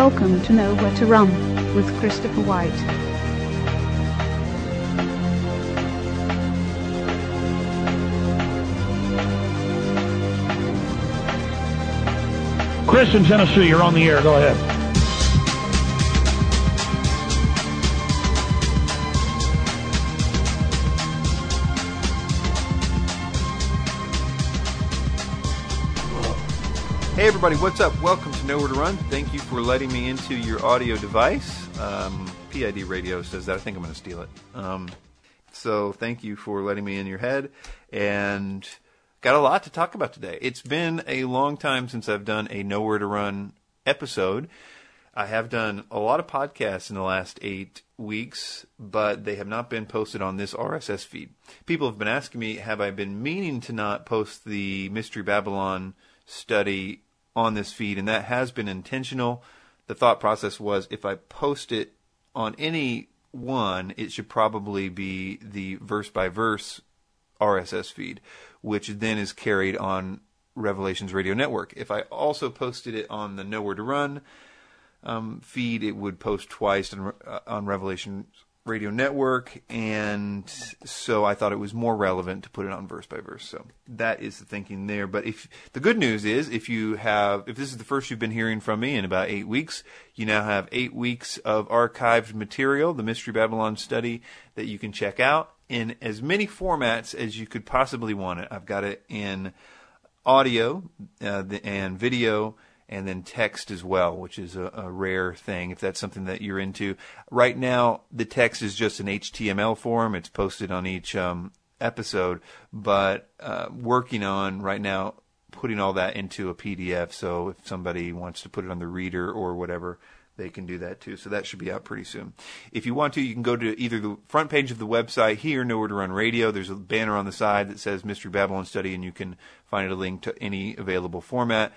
Welcome to Nowhere to Run with Christopher White. Chris in Tennessee, you're on the air. Go ahead. Everybody, what's up? Welcome to Nowhere to Run. Thank you for letting me into your audio device. Um, PID Radio says that. I think I'm going to steal it. Um, so thank you for letting me in your head, and got a lot to talk about today. It's been a long time since I've done a Nowhere to Run episode. I have done a lot of podcasts in the last eight weeks, but they have not been posted on this RSS feed. People have been asking me, have I been meaning to not post the Mystery Babylon study on this feed? And that has been intentional. The thought process was if I post it on any one, it should probably be the verse by verse RSS feed, which then is carried on Revelations Radio Network. If I also posted it on the Nowhere to Run um, feed, it would post twice on, uh, on Radio Network, and so I thought it was more relevant to put it on verse by verse. So that is the thinking there. But if the good news is, if you have, if this is the first you've been hearing from me in about eight weeks, you now have eight weeks of archived material, the Mystery Babylon study that you can check out in as many formats as you could possibly want it. I've got it in audio uh, and video and then text as well, which is a, a, rare thing if that's something that you're into. Right now, the text is just an HTML form. It's posted on each um, episode, but uh, working on right now putting all that into a PDF. So if somebody wants to put it on the reader or whatever, they can do that too. So that should be out pretty soon. If you want to, you can go to either the front page of the website here, Nowhere to Run Radio. There's a banner on the side that says Mystery Babylon Study, and you can find a link to any available format.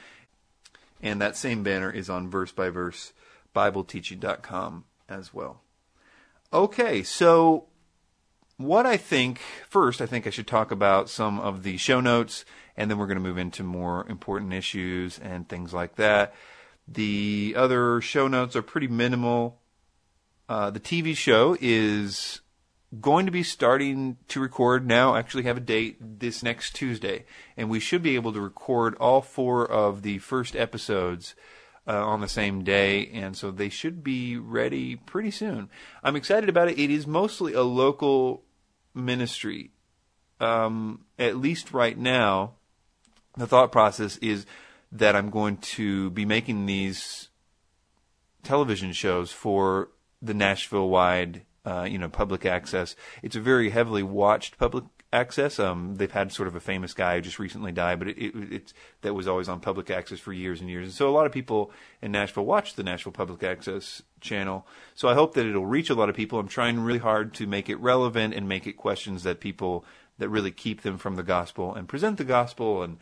And that same banner is on verse by verse BibleTeaching.com as well. Okay, so what I think first, I think I should talk about some of the show notes, and then we're going to move into more important issues and things like that. The other show notes are pretty minimal. Uh, the TV show is going to be starting to record now, actually have a date this next Tuesday. And we should be able to record all four of the first episodes uh, on the same day. And so they should be ready pretty soon. I'm excited about it. It is mostly a local ministry. Um, at least right now, the thought process is that I'm going to be making these television shows for the Nashville wide uh, you know, public access. It's a very heavily watched public access. Um, they've had sort of a famous guy who just recently died, but it, it, it's that was always on public access for years and years. And so a lot of people in Nashville watch the Nashville Public Access channel. So I hope that it'll reach a lot of people. I'm trying really hard to make it relevant and make it questions that people that really keep them from the gospel and present the gospel and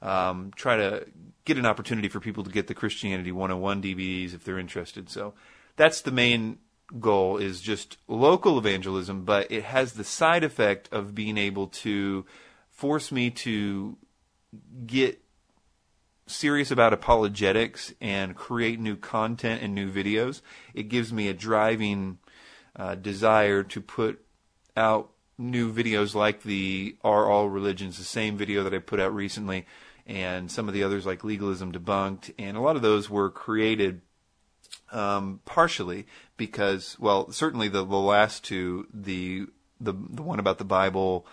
um, try to get an opportunity for people to get the Christianity 101 DVDs if they're interested. So that's the main goal is just local evangelism, but it has the side effect of being able to force me to get serious about apologetics and create new content and new videos. It gives me a driving uh, desire to put out new videos like the Are All Religions, the same video that I put out recently, and some of the others like Legalism Debunked. And a lot of those were created um, partially because, well, certainly the, the last two, the the the one about the Bible,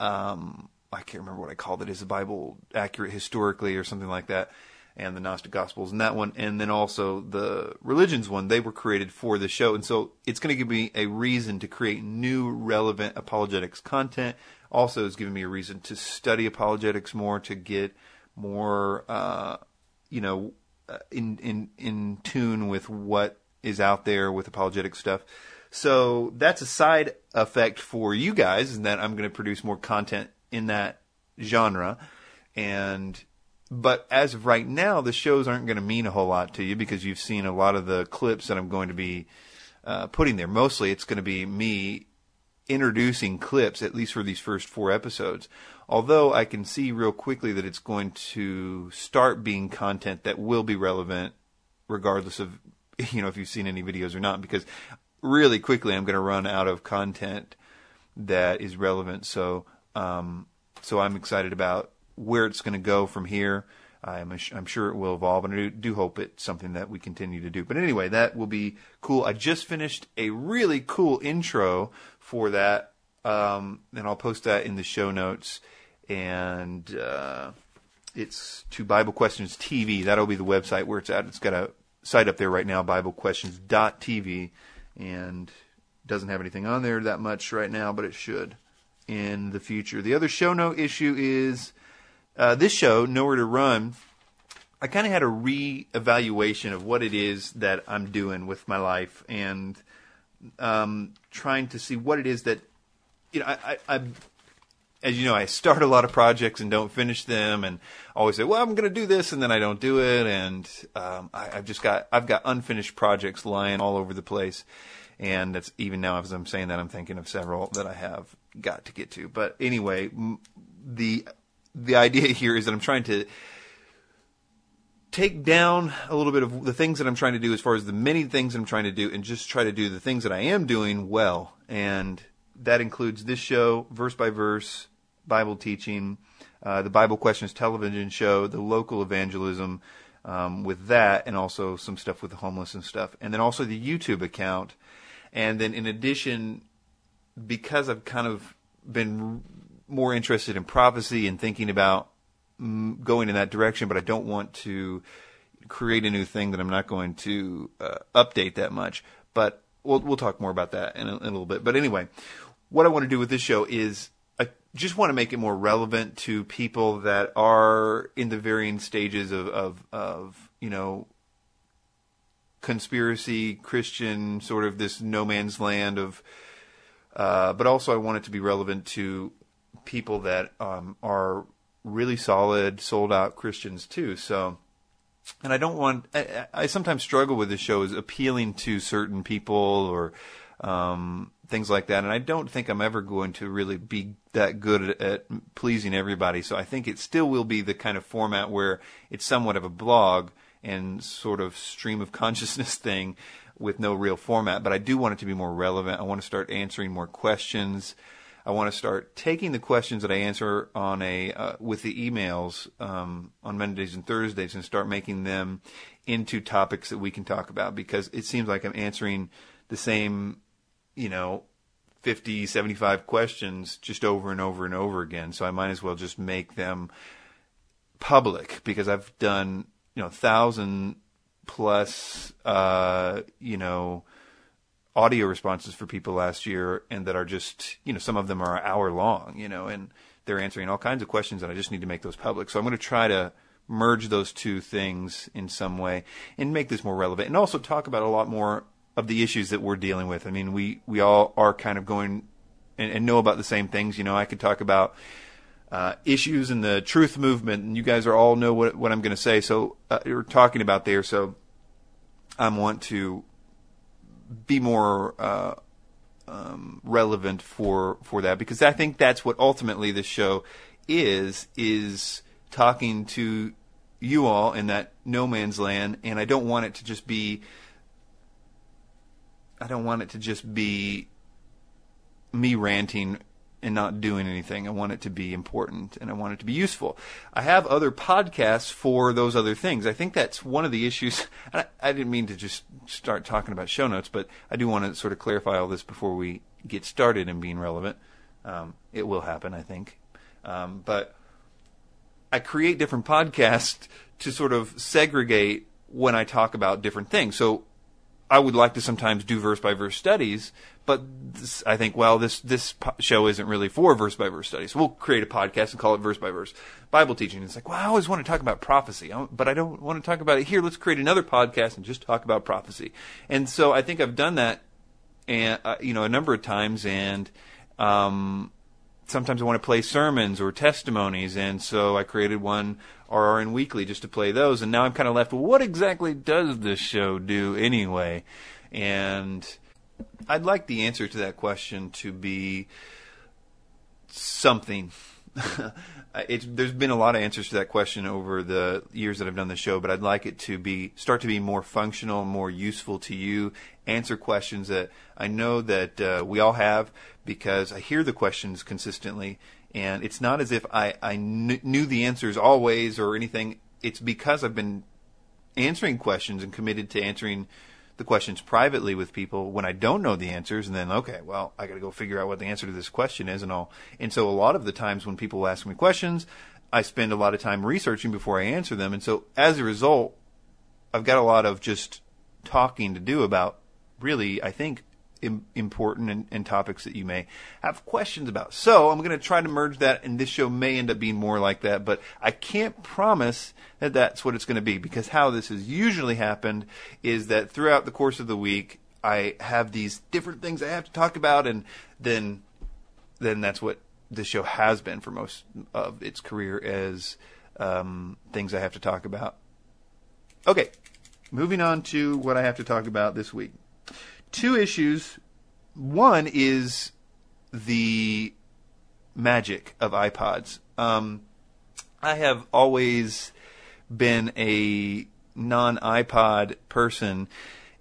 um, I can't remember what I called it. Is the Bible accurate historically or something like that? And the Gnostic Gospels and that one, and then also the religions one. They were created for the show, and so it's going to give me a reason to create new relevant apologetics content. Also, it's giving me a reason to study apologetics more, to get more, uh, you know, uh, in in in tune with what is out there with apologetic stuff. So that's a side effect for you guys, and that I'm going to produce more content in that genre. And but as of right now, the shows aren't going to mean a whole lot to you because you've seen a lot of the clips that I'm going to be uh, putting there. Mostly, it's going to be me introducing clips, at least for these first four episodes. Although I can see real quickly that it's going to start being content that will be relevant regardless of you know if you've seen any videos or not, because really quickly I'm going to run out of content that is relevant. So um, so I'm excited about where it's going to go from here. I'm, I'm sure it will evolve, and I do, do hope it's something that we continue to do. But anyway, that will be cool. I just finished a really cool intro for that, um, and I'll post that in the show notes. And uh, it's to Bible Questions TV. That'll be the website where it's at. It's got a site up there right now, BibleQuestions.tv, and doesn't have anything on there that much right now, but it should in the future. The other show note issue is uh, this show, Nowhere to Run. I kind of had a re-evaluation of what it is that I'm doing with my life and um, trying to see what it is that you know. I, I, I as you know, I start a lot of projects and don't finish them, and always say, "Well, I'm going to do this," and then I don't do it, and um, I, I've just got I've got unfinished projects lying all over the place, and that's even now as I'm saying that I'm thinking of several that I have got to get to. But anyway, the the idea here is that I'm trying to take down a little bit of the things that I'm trying to do as far as the many things I'm trying to do and just try to do the things that I am doing well. And that includes this show, verse by verse, Bible teaching, uh, the Bible Questions television show, the local evangelism um, with that, and also some stuff with the homeless and stuff. And then also the YouTube account. And then in addition, because I've kind of been more interested in prophecy and thinking about mm, going in that direction, but I don't want to create a new thing that I'm not going to uh, update that much. But we'll we'll talk more about that in a, in a little bit. But anyway, what I want to do with this show is I just want to make it more relevant to people that are in the varying stages of of, of you know conspiracy Christian sort of this no man's land of. Uh, but also, I want it to be relevant to people that um, are really solid, sold out Christians too. So, and I don't want. I, I sometimes struggle with this show is appealing to certain people or um, things like that, and I don't think I'm ever going to really be that good at, at pleasing everybody. So I think it still will be the kind of format where it's somewhat of a blog and sort of stream of consciousness thing with no real format. But I do want it to be more relevant. I want to start answering more questions. I want to start taking the questions that I answer on a uh, with the emails um, on Mondays and Thursdays and start making them into topics that we can talk about because it seems like I'm answering the same, you know, 50, 75 questions just over and over and over again. So I might as well just make them public because I've done, you know, thousand plus, uh, you know, audio responses for people last year and that are just, you know, some of them are an hour long, you know, and they're answering all kinds of questions and I just need to make those public. So I'm going to try to merge those two things in some way and make this more relevant and also talk about a lot more of the issues that we're dealing with. I mean, we, we all are kind of going and, and know about the same things. You know, I could talk about uh, issues in the truth movement, and you guys are all know what, what I'm going to say. So uh, you're talking about there. So I want to be more uh, um, relevant for for that because I think that's what ultimately this show is is talking to you all in that no man's land, and I don't want it to just be. I don't want it to just be me ranting and not doing anything. I want it to be important and I want it to be useful. I have other podcasts for those other things. I think that's one of the issues. I, I, didn't mean to just start talking about show notes, but I do want to sort of clarify all this before we get started in being relevant. Um, it will happen, I think. Um, but I create different podcasts to sort of segregate when I talk about different things. So I would like to sometimes do verse by verse studies, but this, I think, well, this this show isn't really for verse by verse studies. So we'll create a podcast and call it verse by verse Bible teaching. It's like, well, I always want to talk about prophecy, but I don't want to talk about it here. Let's create another podcast and just talk about prophecy. And so I think I've done that, and uh, you know, a number of times, and um, sometimes I want to play sermons or testimonies, and so I created one RRN Weekly just to play those. And now I'm kind of left. What exactly does this show do anyway? And I'd like the answer to that question to be something. it's, there's been a lot of answers to that question over the years that I've done the show, but I'd like it to be start to be more functional, more useful to you. Answer questions that I know that uh, we all have because I hear the questions consistently, and it's not as if I, I kn- knew the answers always or anything. It's because I've been answering questions and committed to answering the questions privately with people when I don't know the answers, and then okay, well, I got to go figure out what the answer to this question is and all. And so a lot of the times when people ask me questions, I spend a lot of time researching before I answer them, and so as a result, I've got a lot of just talking to do about really, I think, Im- important and, and, topics that you may have questions about. So I'm going to try to merge that, and this show may end up being more like that, but I can't promise that that's what it's going to be because how this has usually happened is that throughout the course of the week, I have these different things I have to talk about, and then then that's what this show has been for most of its career as um, things I have to talk about. Okay, moving on to what I have to talk about this week two issues. One is the magic of iPods. Um, I have always been a non iPod person,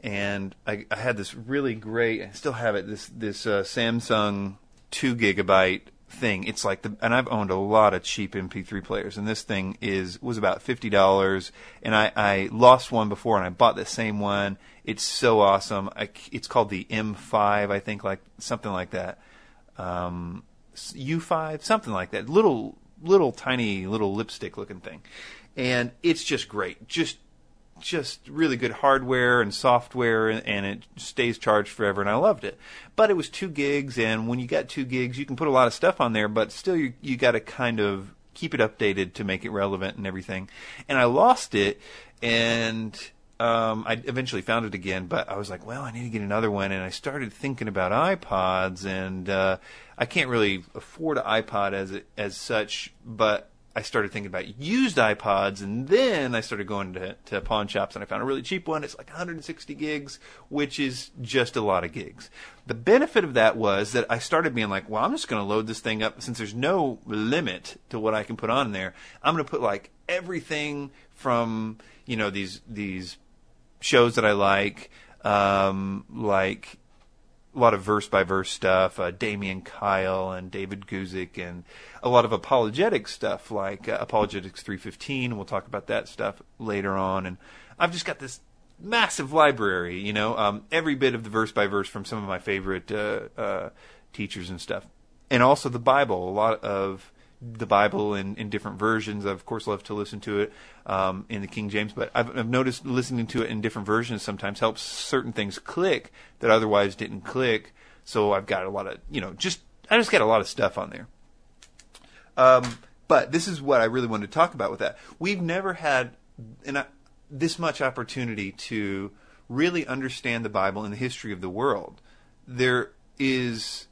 and I, I, had this really great. I still have it. This this uh, Samsung two gigabyte thing. It's like the and I've owned a lot of cheap MP3 players, and this thing is was about fifty dollars. And I, I lost one before, and I bought the same one. It's so awesome. I, it's called the M5, I think, like something like that. Um, U5, something like that. Little little tiny little lipstick looking thing, and it's just great. Just just really good hardware and software, and it stays charged forever. And I loved it. But it was two gigs, and when you got two gigs, you can put a lot of stuff on there, but still you you got to kind of keep it updated to make it relevant and everything. And I lost it, and um, I eventually found it again. But I was like, well, I need to get another one, and I started thinking about iPods, and uh, I can't really afford an iPod as as such, but I started thinking about used iPods, and then I started going to, to pawn shops, and I found a really cheap one. It's like 160 gigs, which is just a lot of gigs. The benefit of that was that I started being like, well, I'm just going to load this thing up since there's no limit to what I can put on there. I'm going to put like everything from you know these these shows that I like, um, like a lot of verse by verse stuff, uh, Damian Kyle and David Guzik, and a lot of apologetic stuff like uh, Apologetics 315. We'll talk about that stuff later on. And I've just got this massive library, you know, um, every bit of the verse by verse from some of my favorite uh, uh teachers and stuff. And also the Bible, a lot of the Bible in, in different versions. I, of course, love to listen to it um, in the King James, but I've, I've, noticed listening to it in different versions sometimes helps certain things click that otherwise didn't click. So I've got a lot of, you know, just I just got a lot of stuff on there. Um, but this is what I really wanted to talk about with that. We've never had an, this much opportunity to really understand the Bible and the history of the world. There is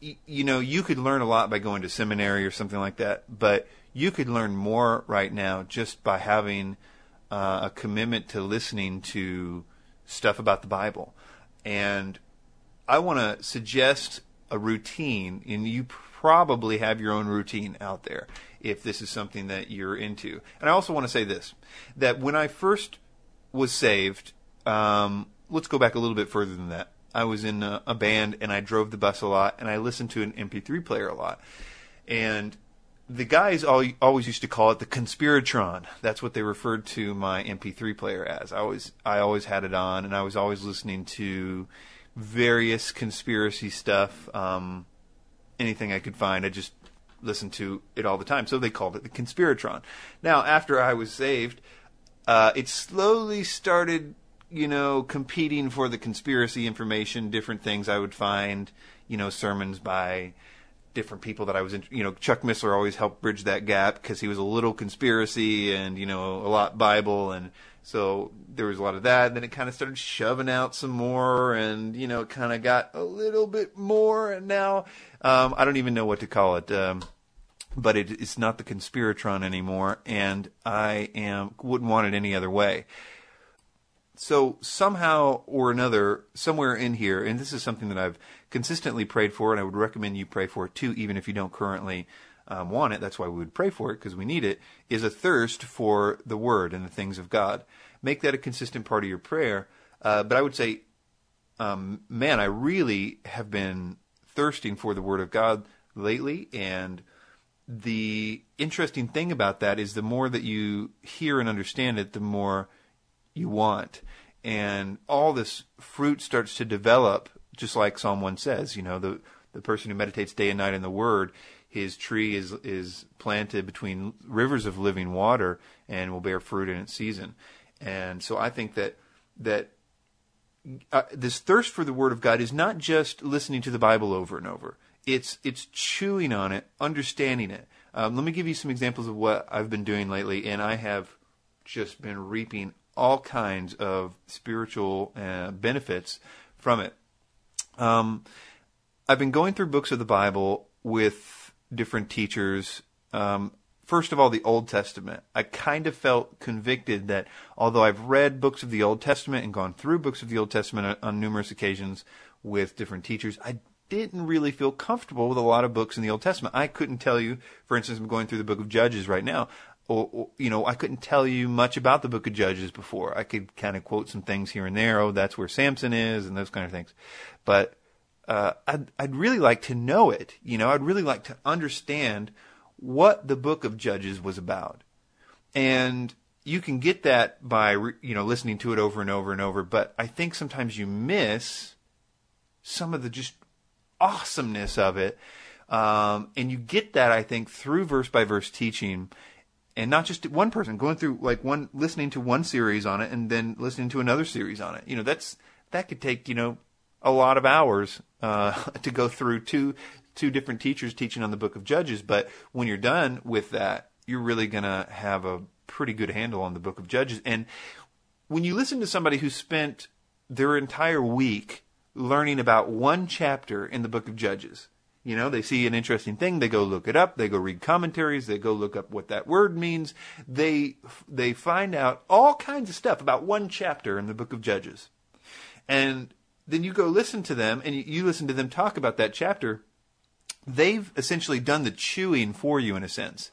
you know, you could learn a lot by going to seminary or something like that, but you could learn more right now just by having uh, a commitment to listening to stuff about the Bible. And I want to suggest a routine, and you probably have your own routine out there if this is something that you're into. And I also want to say this that when I first was saved, um, let's go back a little bit further than that. I was in a, a band and I drove the bus a lot and I listened to an MP3 player a lot. And the guys always used to call it the conspiratron. That's what they referred to my MP3 player as. I always I always had it on, and I was always listening to various conspiracy stuff. Um, anything I could find, I just listened to it all the time. So they called it the conspiratron. Now, after I was saved, uh, it slowly started you know, competing for the conspiracy information, different things I would find, you know, sermons by different people that I was in, you know, Chuck Missler always helped bridge that gap because he was a little conspiracy and, you know, a lot Bible. And so there was a lot of that. And then it kind of started shoving out some more and, you know, kind of got a little bit more. And now, um, I don't even know what to call it. Um, but it, it's not the conspiratron anymore. And I am, wouldn't want it any other way so somehow or another, somewhere in here, and this is something that I've consistently prayed for, and I would recommend you pray for it too, even if you don't currently um, want it, that's why we would pray for it, because we need it, is a thirst for the Word and the things of God. Make that a consistent part of your prayer. Uh, but I would say, um, man, I really have been thirsting for the Word of God lately, and the interesting thing about that is the more that you hear and understand it, the more you want. And all this fruit starts to develop, just like Psalm 1 says. You know, the, the person who meditates day and night in the Word, his tree is, is planted between rivers of living water and will bear fruit in its season. And so I think that, that uh, this thirst for the Word of God is not just listening to the Bible over and over. It's it's chewing on it, understanding it. Um, let me give you some examples of what I've been doing lately, and I have just been reaping all kinds of spiritual uh, benefits from it. Um, I've been going through books of the Bible with different teachers. Um, first of all, the Old Testament. I kind of felt convicted that although I've read books of the Old Testament and gone through books of the Old Testament on, on numerous occasions with different teachers, I didn't really feel comfortable with a lot of books in the Old Testament. I couldn't tell you, for instance, I'm going through the book of Judges right now. Or, or, you know, I couldn't tell you much about the book of Judges before. I could kind of quote some things here and there. Oh, that's where Samson is and those kind of things. But, uh, I'd, I'd really like to know it. You know, I'd really like to understand what the book of Judges was about. And you can get that by, you know, listening to it over and over and over. But I think sometimes you miss some of the just awesomeness of it. Um, and you get that, I think, through verse by verse teaching and not just one person going through like one, listening to one series on it and then listening to another series on it. You know, that's, that could take, you know, a lot of hours, uh, to go through two, two different teachers teaching on the book of Judges. But when you're done with that, you're really to have a pretty good handle on the book of Judges. And when you listen to somebody who spent their entire week learning about one chapter in the book of Judges. You know, they see an interesting thing, they go look it up, they go read commentaries, they go look up what that word means. They they find out all kinds of stuff about one chapter in the book of Judges. And then you go listen to them and you, listen to them talk about that chapter. They've essentially done the chewing for you in a sense.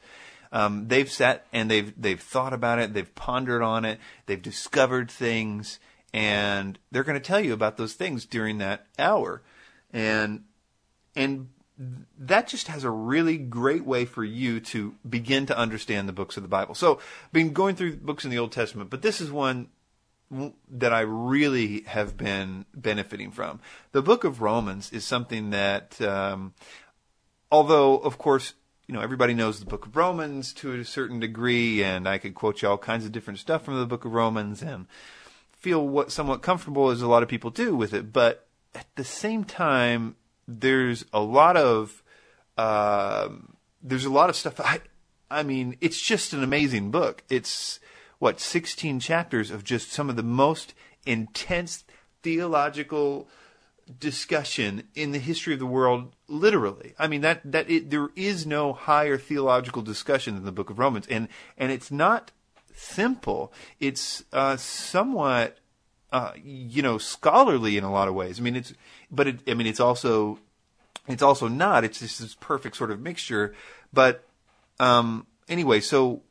Um, they've sat and they've they've thought about it, they've pondered on it, they've discovered things, and they're going to tell you about those things during that hour and and that just has a really great way for you to begin to understand the books of the Bible. So, I've been going through books in the Old Testament, but this is one that I really have been benefiting from. The book of Romans is something that, um, although, of course, you know, everybody knows the book of Romans to a certain degree, and I could quote you all kinds of different stuff from the book of Romans, and feel what somewhat comfortable as a lot of people do with it, but at the same time, there's a lot of uh, there's a lot of stuff. I I mean, it's just an amazing book. It's what 16 chapters of just some of the most intense theological discussion in the history of the world literally i mean that that it, there is no higher theological discussion than the book of romans and and it's not simple. It's uh, somewhat, uh, you know, scholarly in a lot of ways. I mean, it's, but it, I mean, it's also, it's also not. It's just this perfect sort of mixture. But um, anyway, so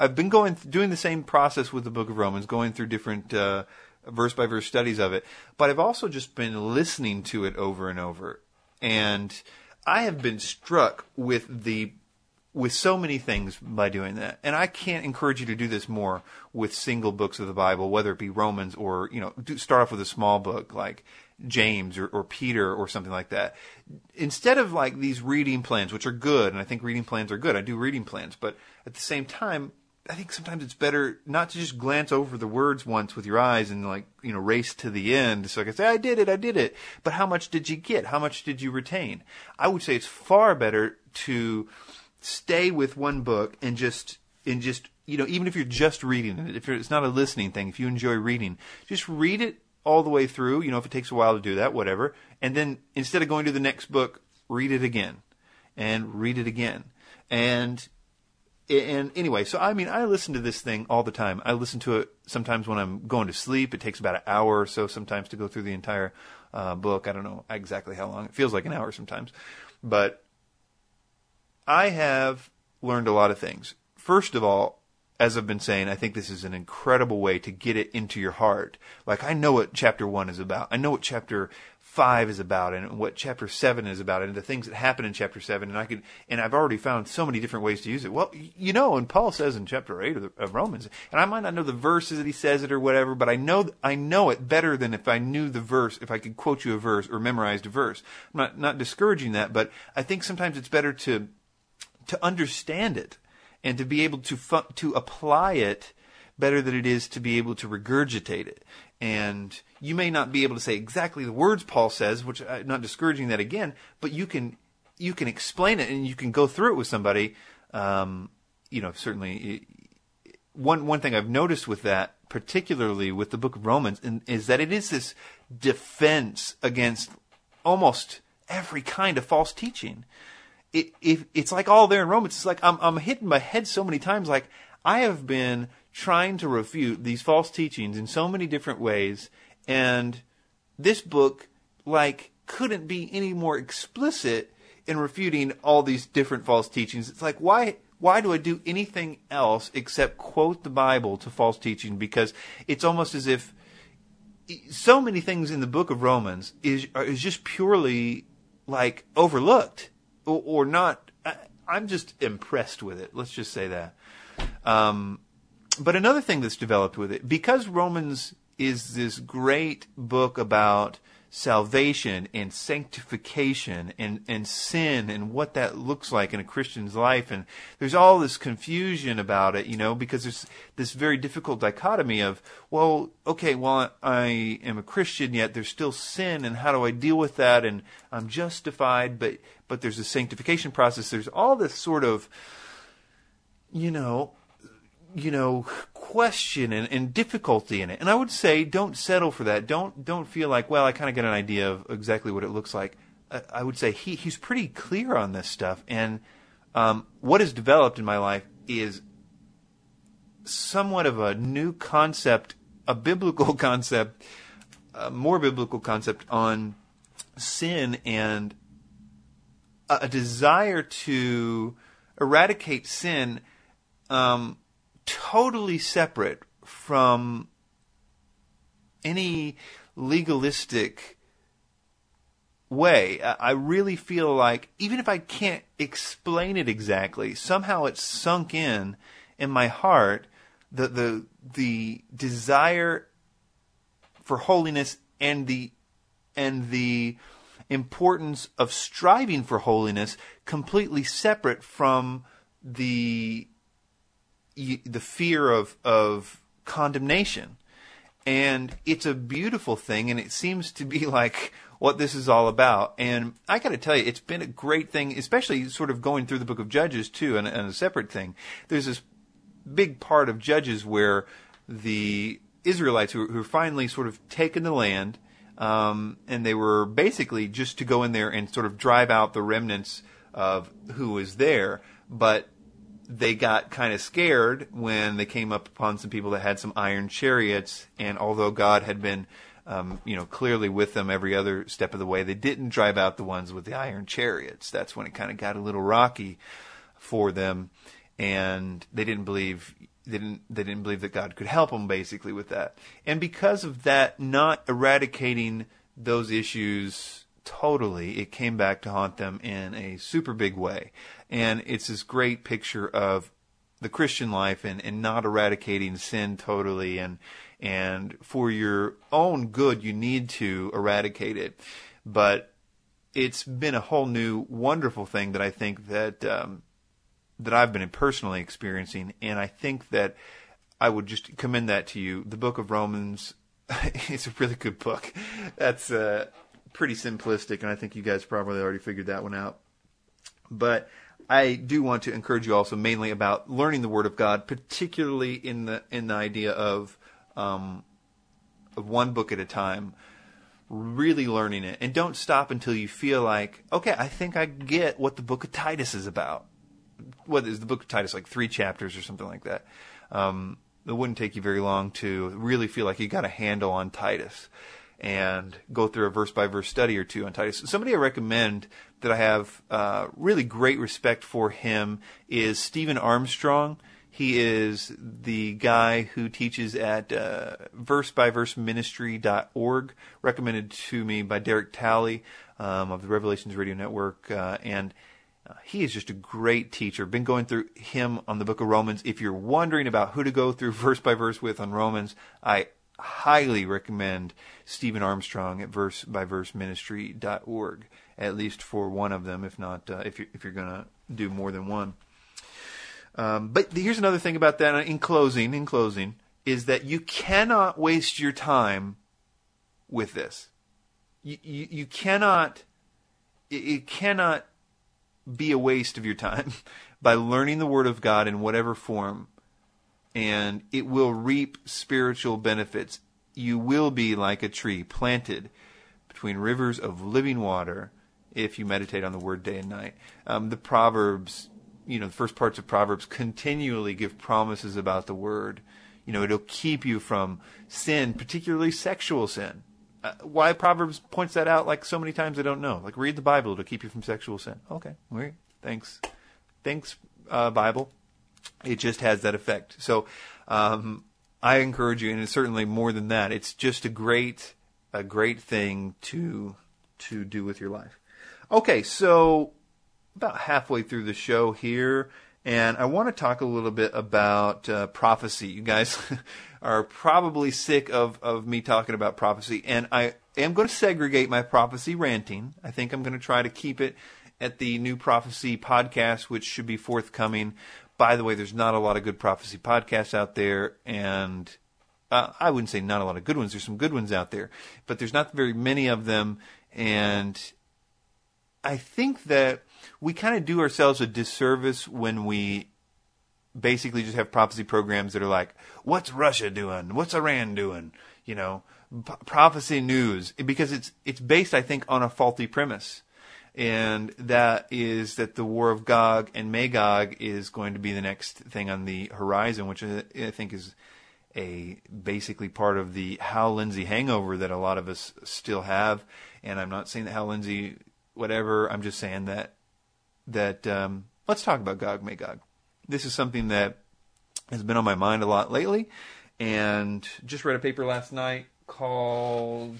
I've been going doing the same process with the Book of Romans, going through different uh, verse by verse studies of it. But I've also just been listening to it over and over, and I have been struck with the with so many things by doing that. And I can't encourage you to do this more with single books of the Bible, whether it be Romans or, you know, start off with a small book like James or, or Peter or something like that. Instead of like these reading plans, which are good, and I think reading plans are good. I do reading plans, but at the same time, I think sometimes it's better not to just glance over the words once with your eyes and like, you know, race to the end. So I can say, I did it, I did it. But how much did you get? How much did you retain? I would say it's far better to stay with one book and just and just you know even if you're just reading it, if it's not a listening thing, if you enjoy reading, just read it all the way through. You know, if it takes a while to do that, whatever. And then instead of going to the next book, read it again and read it again. And and anyway, so I mean, I listen to this thing all the time. I listen to it sometimes when I'm going to sleep. It takes about an hour or so sometimes to go through the entire uh, book. I don't know exactly how long. It feels like an hour sometimes, but I have learned a lot of things. First of all, as I've been saying, I think this is an incredible way to get it into your heart. Like I know what chapter one is about. I know what chapter five is about and what chapter seven is about and the things that happen in chapter seven. And I could, and I've already found so many different ways to use it. Well, you know, and Paul says in chapter eight of, the, of Romans, and I might not know the verses that he says it or whatever, but I know, I know it better than if I knew the verse, if I could quote you a verse or memorized a verse. I'm not, not discouraging that, but I think sometimes it's better to, to understand it and to be able to fu- to apply it better than it is to be able to regurgitate it. And you may not be able to say exactly the words Paul says, which I'm not discouraging that again, but you can you can explain it and you can go through it with somebody. Um, you know, certainly one one thing I've noticed with that, particularly with the Book of Romans, is that it is this defense against almost every kind of false teaching. It, it it's like all there in Romans. It's like I'm I'm hitting my head so many times. Like I have been trying to refute these false teachings in so many different ways, and this book, like, couldn't be any more explicit in refuting all these different false teachings. It's like, why? Why do I do anything else except quote the Bible to false teaching? Because it's almost as if so many things in the book of Romans is is just purely like overlooked or, not. I, am just impressed with it. Let's just say that. Um, but another thing that's developed with it, because Romans is this great book about salvation and sanctification and, and sin and what that looks like in a Christian's life. And there's all this confusion about it, you know, because there's this very difficult dichotomy of, well, okay, well, I am a Christian, yet there's still sin, and how do I deal with that? And I'm justified, but, but there's a sanctification process. There's all this sort of, you know, you know, question and, and difficulty in it. And I would say don't settle for that. Don't don't feel like, well, I kind of get an idea of exactly what it looks like. I, I would say he he's pretty clear on this stuff. And um, what has developed in my life is somewhat of a new concept, a biblical concept, a more biblical concept on sin and a, desire to eradicate sin um, totally separate from any legalistic way. I really feel like even if I can't explain it exactly, somehow it's sunk in in my heart the the the desire for holiness and the and the importance of striving for holiness completely separate from the the fear of of condemnation, and it's a beautiful thing, and it seems to be like what this is all about. And I got to tell you, it's been a great thing, especially sort of going through the book of Judges too, and, and a separate thing. There's this big part of Judges where the Israelites who, who finally sort of taken the land, um, and they were basically just to go in there and sort of drive out the remnants of who was there, but they got kind of scared when they came up upon some people that had some iron chariots, and although God had been, um, you know, clearly with them every other step of the way, they didn't drive out the ones with the iron chariots. That's when it kind of got a little rocky for them, and they didn't believe they didn't they didn't believe that God could help them basically with that. And because of that, not eradicating those issues totally, it came back to haunt them in a super big way. And it's this great picture of the Christian life and, and not eradicating sin totally and and for your own good you need to eradicate it. But it's been a whole new wonderful thing that I think that um, that I've been personally experiencing, and I think that I would just commend that to you. The Book of Romans, it's a really good book. That's uh, pretty simplistic, and I think you guys probably already figured that one out. But I do want to encourage you also mainly about learning the Word of God, particularly in the in the idea of um, of one book at a time, really learning it, and don't stop until you feel like, okay, I think I get what the Book of Titus is about. What is the Book of Titus like? Three chapters or something like that. Um, it wouldn't take you very long to really feel like you got a handle on Titus and go through a verse by verse study or two on Titus. Somebody I recommend that I have uh, really great respect for him is Stephen Armstrong. He is the guy who teaches at uh, versebyverseministry.org, recommended to me by Derek Talley um, of the Revelations Radio Network. Uh, and uh, he is just a great teacher. Been going through him on the book of Romans. If you're wondering about who to go through verse by verse with on Romans, I highly recommend Stephen Armstrong at versebyverseministry.org, at least for one of them, if not, uh, if you're, if you're going to do more than one. Um, but here's another thing about that in closing, in closing, is that you cannot waste your time with this. You, you, you cannot, it, it cannot be a waste of your time by learning the Word of God in whatever form, and it will reap spiritual benefits. You will be like a tree planted between rivers of living water if you meditate on the Word day and night. Um, the Proverbs, you know, the first parts of Proverbs continually give promises about the Word. You know, it'll keep you from sin, particularly sexual sin. Uh, why Proverbs points that out like so many times I don't know. Like read the Bible to keep you from sexual sin. Okay, great. Thanks, thanks, uh, Bible. It just has that effect. So um, I encourage you, and it's certainly more than that. It's just a great, a great thing to to do with your life. Okay, so about halfway through the show here, and I want to talk a little bit about uh, prophecy. You guys are probably sick of, of me talking about prophecy, and I am going to segregate my prophecy ranting. I think I'm going to try to keep it at the new prophecy podcast, which should be forthcoming. By the way, there's not a lot of good prophecy podcasts out there, and uh, I wouldn't say not a lot of good ones. There's some good ones out there, but there's not very many of them, and I think that we kind of do ourselves a disservice when we basically just have prophecy programs that are like, what's Russia doing? What's Iran doing? You know, p- prophecy news because it's it's based, I think, on a faulty premise, and that is that the war of Gog and Magog is going to be the next thing on the horizon, which I, I think is a basically part of the Hal Lindsey hangover that a lot of us still have. And I'm not saying that Hal Lindsey, whatever. I'm just saying that that um, let's talk about Gog Magog this is something that has been on my mind a lot lately, and just read a paper last night called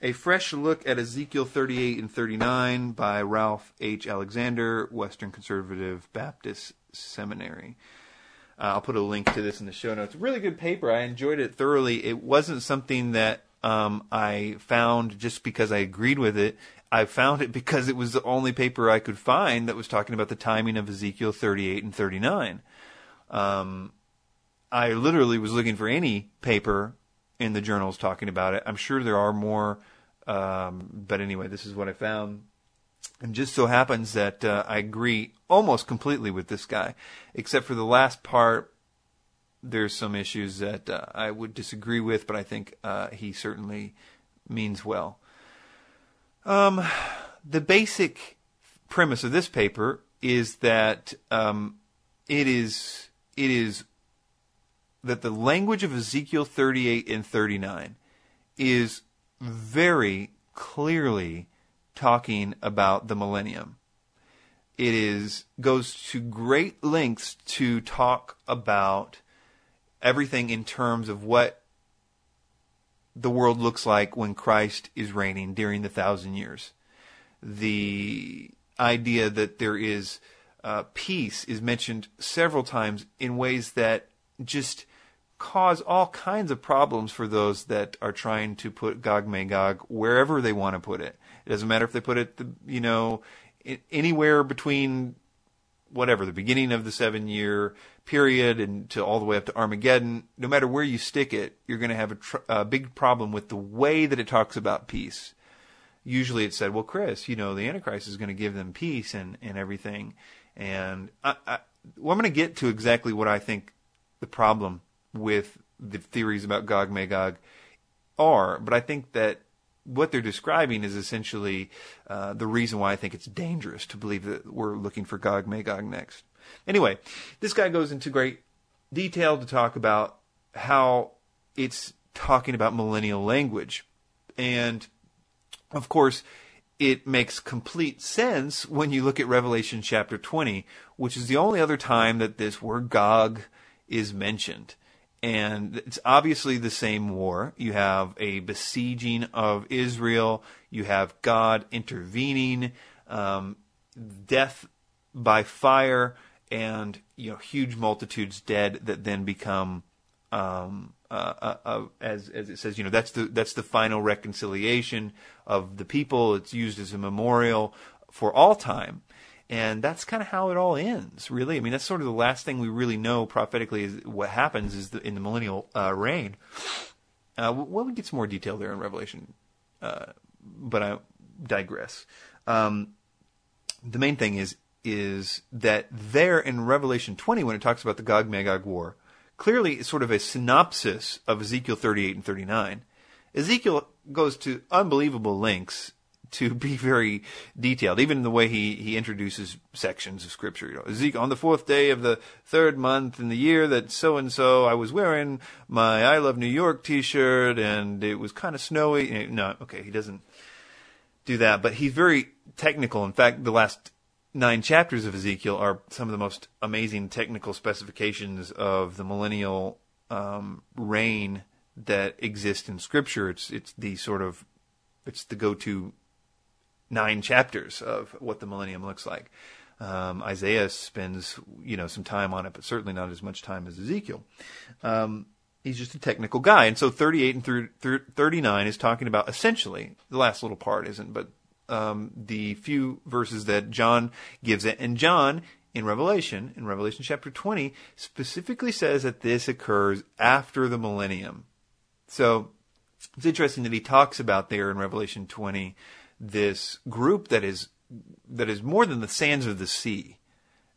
A Fresh Look at Ezekiel 38 and 39 by Ralph H. Alexander, Western Conservative Baptist Seminary. Uh, I'll put a link to this in the show notes. Really good paper. I enjoyed it thoroughly. It wasn't something that um, I found just because I agreed with it. I found it because it was the only paper I could find that was talking about the timing of Ezekiel 38 and 39. Um, I literally was looking for any paper in the journals talking about it. I'm sure there are more, um, but anyway, this is what I found. And just so happens that uh, I agree almost completely with this guy, except for the last part. There's some issues that uh, I would disagree with, but I think uh, he certainly means well. Um, the basic premise of this paper is that um, it is it is that the language of Ezekiel 38 and 39 is very clearly talking about the millennium. It is goes to great lengths to talk about everything in terms of what the world looks like when Christ is reigning during the thousand years. The idea that there is uh, peace is mentioned several times in ways that just cause all kinds of problems for those that are trying to put Gog Magog wherever they want to put it. It doesn't matter if they put it, you know, anywhere between whatever the beginning of the seven year period and to all the way up to Armageddon, no matter where you stick it, you're going to have a, tr- a big problem with the way that it talks about peace. Usually it said, well, Chris, you know, the Antichrist is going to give them peace and, and everything. And I, I, well, I'm going to get to exactly what I think the problem with the theories about Gog Magog are, but I think that what they're describing is essentially uh, the reason why I think it's dangerous to believe that we're looking for Gog Magog next. Anyway, this guy goes into great detail to talk about how it's talking about millennial language. And of course, it makes complete sense when you look at Revelation chapter 20, which is the only other time that this word Gog is mentioned. And it's obviously the same war. You have a besieging of Israel. You have God intervening, um, death by fire, and you know huge multitudes dead that then become um, uh, uh, uh, as as it says, you know, that's the that's the final reconciliation of the people. It's used as a memorial for all time, and that's kind of how it all ends. Really, I mean, that's sort of the last thing we really know prophetically is what happens is the, in the millennial uh, reign. Uh, well, we get some more detail there in Revelation, uh, but I digress. Um, the main thing is is that there in Revelation 20, when it talks about the Gog Magog war, clearly it's sort of a synopsis of Ezekiel 38 and 39. Ezekiel goes to unbelievable lengths to be very detailed, even in the way he, he introduces sections of scripture. You know, Ezekiel, on the fourth day of the third month in the year that so and so, I was wearing my I Love New York t-shirt and it was kind of snowy. No, okay, he doesn't do that, but he's very technical. In fact, the last nine chapters of Ezekiel are some of the most amazing technical specifications of the millennial um, reign that exist in Scripture. It's it's the sort of it's the go-to nine chapters of what the millennium looks like. Um, Isaiah spends you know some time on it, but certainly not as much time as Ezekiel. Um, he's just a technical guy, and so 38 and 39 is talking about essentially the last little part isn't, but um, the few verses that John gives it. And John, in Revelation, in Revelation chapter 20, specifically says that this occurs after the millennium. So it's interesting that he talks about there in Revelation 20 this group that is that is more than the sands of the sea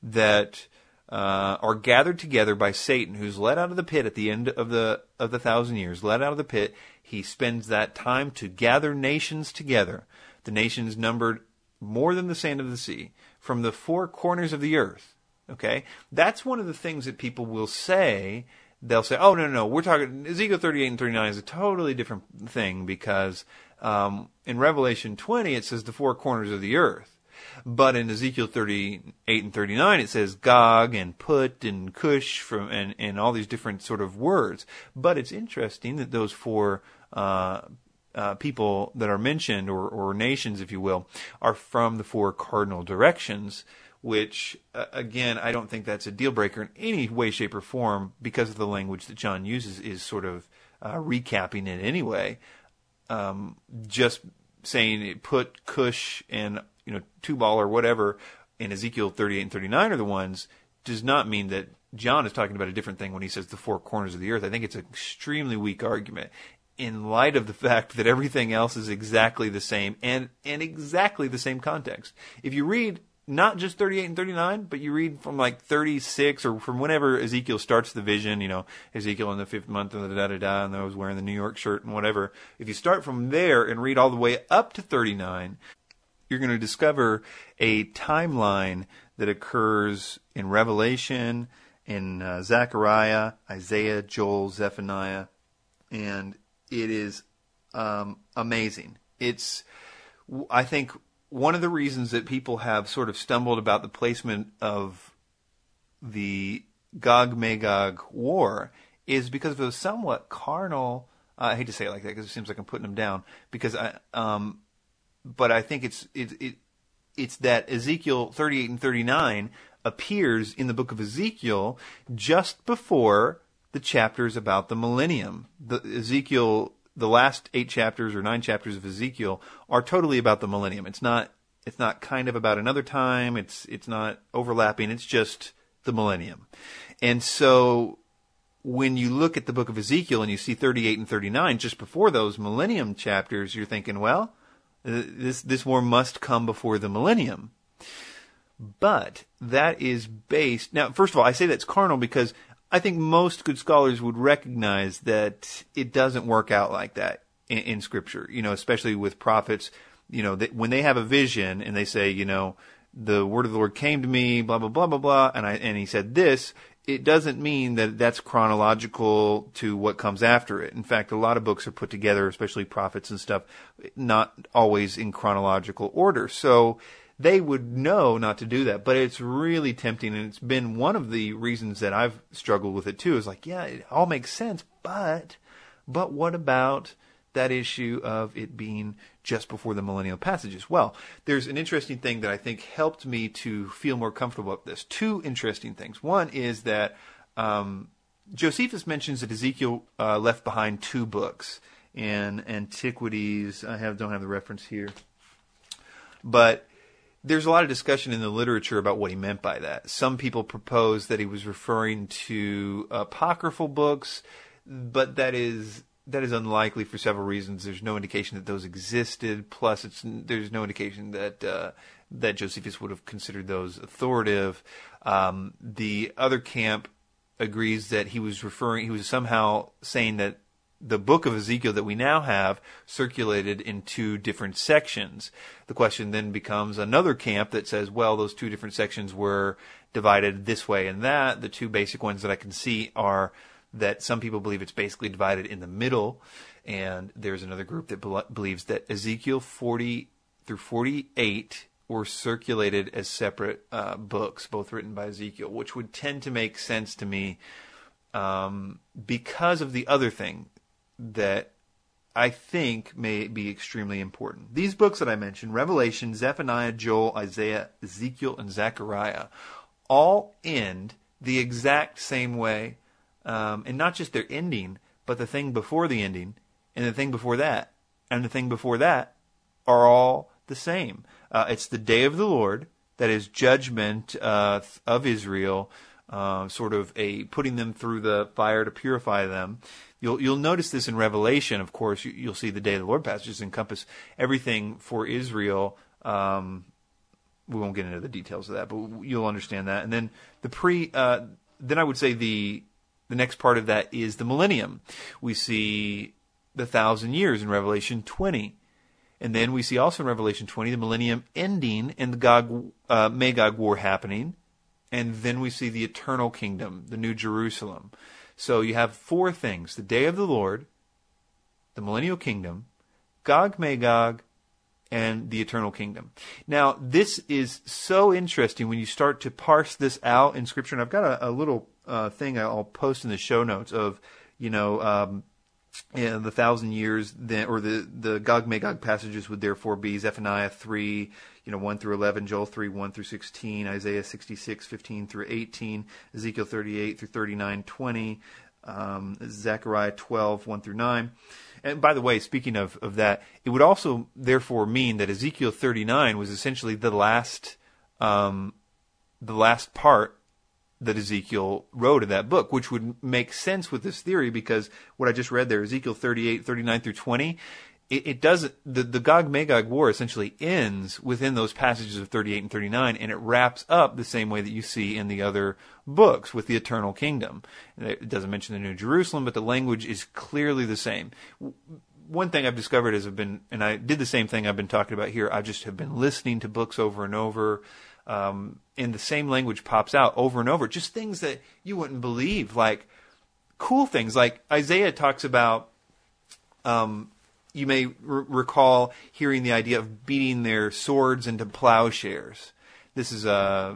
that uh, are gathered together by Satan, who's led out of the pit at the end of the of the thousand years. Led out of the pit, he spends that time to gather nations together the nations numbered more than the sand of the sea from the four corners of the earth. Okay? That's one of the things that people will say. They'll say, oh, no, no, we're talking, Ezekiel 38 and 39 is a totally different thing because um, in Revelation 20 it says the four corners of the earth. But in Ezekiel 38 and 39, it says Gog and Put and Cush from, and, and all these different sort of words. But it's interesting that those four uh, uh, people that are mentioned, or, or nations, if you will, are from the four cardinal directions, which, uh, again, I don't think that's a deal breaker in any way, shape, or form because of the language that John uses is sort of uh, recapping it anyway. Um, just saying it put Cush and you know Tubal or whatever in Ezekiel 38 and 39 are the ones does not mean that John is talking about a different thing when he says the four corners of the earth. I think it's an extremely weak argument in light of the fact that everything else is exactly the same and, and exactly the same context. If you read not just 38 and 39, but you read from like 36 or from whenever Ezekiel starts the vision, you know, Ezekiel in the fifth month and da da da, and I was wearing the New York shirt and whatever. If you start from there and read all the way up to 39, you're going to discover a timeline that occurs in Revelation, in uh, Zechariah, Isaiah, Joel, Zephaniah, and it is um, amazing. It's, I think, one of the reasons that people have sort of stumbled about the placement of the Gog Magog war is because of a somewhat carnal. Uh, I hate to say it like that because it seems like I'm putting them down. Because I, um, but I think it's it, it it's that Ezekiel 38 and 39 appears in the book of Ezekiel just before the chapters about the millennium. The Ezekiel, the last eight chapters or nine chapters of Ezekiel are totally about the millennium. It's not. It's not kind of about another time. It's it's not overlapping. It's just the millennium. And so when you look at the book of Ezekiel and you see 38 and 39 just before those millennium chapters, you're thinking, well, this this war must come before the millennium. But that is based now. First of all, I say that's carnal because I think most good scholars would recognize that it doesn't work out like that in, in Scripture. You know, especially with prophets. You know, that when they have a vision and they say, you know, the word of the Lord came to me, blah blah blah blah blah, and I and he said this. it doesn't mean that that's chronological to what comes after it. In fact, a lot of books are put together, especially prophets and stuff, not always in chronological order. So they would know not to do that, but it's really tempting, and it's been one of the reasons that I've struggled with it too. Is like, yeah, it all makes sense, but, but what about that issue of it being just before the millennial passages? Well, there's an interesting thing that I think helped me to feel more comfortable with this. Two interesting things. One is that um, Josephus mentions that Ezekiel uh, left behind two books in Antiquities. I have don't have the reference here, but there's a lot of discussion in the literature about what he meant by that. Some people propose that he was referring to apocryphal books, but that is that is unlikely for several reasons. There's no indication that those existed. Plus, it's there's no indication that uh, that Josephus would have considered those authoritative. Um, the other camp agrees that he was referring. He was somehow saying that the book of Ezekiel that we now have circulated in two different sections. The question then becomes another camp that says, well, those two different sections were divided this way and that. The two basic ones that I can see are that some people believe it's basically divided in the middle, and there's another group that be- believes that Ezekiel 40 through 48 were circulated as separate uh, books, both written by Ezekiel, which would tend to make sense to me um, because of the other thing that I think may be extremely important. These books that I mentioned Revelation, Zephaniah, Joel, Isaiah, Ezekiel, and Zechariah all end the exact same way um, and not just their ending, but the thing before the ending, and the thing before that, and the thing before that are all the same. Uh, it's the day of the Lord, that is judgment uh, of Israel, uh, sort of a putting them through the fire to purify them. You'll you'll notice this in Revelation. Of course, you, will see the day of the Lord passages encompass everything for Israel. Um, we won't get into the details of that, but you'll understand that. And then the pre, uh, then I would say the the next part of that is the millennium. We see the thousand years in Revelation 20. And then we see also in Revelation 20 the millennium ending and the Gog, uh, Magog war happening. And then we see the eternal kingdom, the New Jerusalem. So you have four things the day of the Lord, the millennial kingdom, Gog Magog, and the eternal kingdom. Now, this is so interesting when you start to parse this out in Scripture. And I've got a, a little uh, thing I'll post in the show notes of, you know, um, the thousand years, then, or the the Gog Magog passages would therefore be Zephaniah three, you know, one through eleven, Joel three, one through sixteen, Isaiah sixty six, fifteen through eighteen, Ezekiel thirty eight through thirty nine, twenty, um, Zechariah twelve, one through nine. And by the way, speaking of, of that, it would also therefore mean that Ezekiel 39 was essentially the last, um, the last part that Ezekiel wrote in that book, which would make sense with this theory because what I just read there, Ezekiel 38, 39 through 20, it, it doesn't, the, the Gog Magog war essentially ends within those passages of 38 and 39 and it wraps up the same way that you see in the other books with the eternal kingdom. It doesn't mention the New Jerusalem, but the language is clearly the same. One thing I've discovered is I've been, and I did the same thing I've been talking about here. I just have been listening to books over and over um, and the same language pops out over and over. Just things that you wouldn't believe, like cool things. Like Isaiah talks about. Um, you may r- recall hearing the idea of beating their swords into plowshares. This is a uh,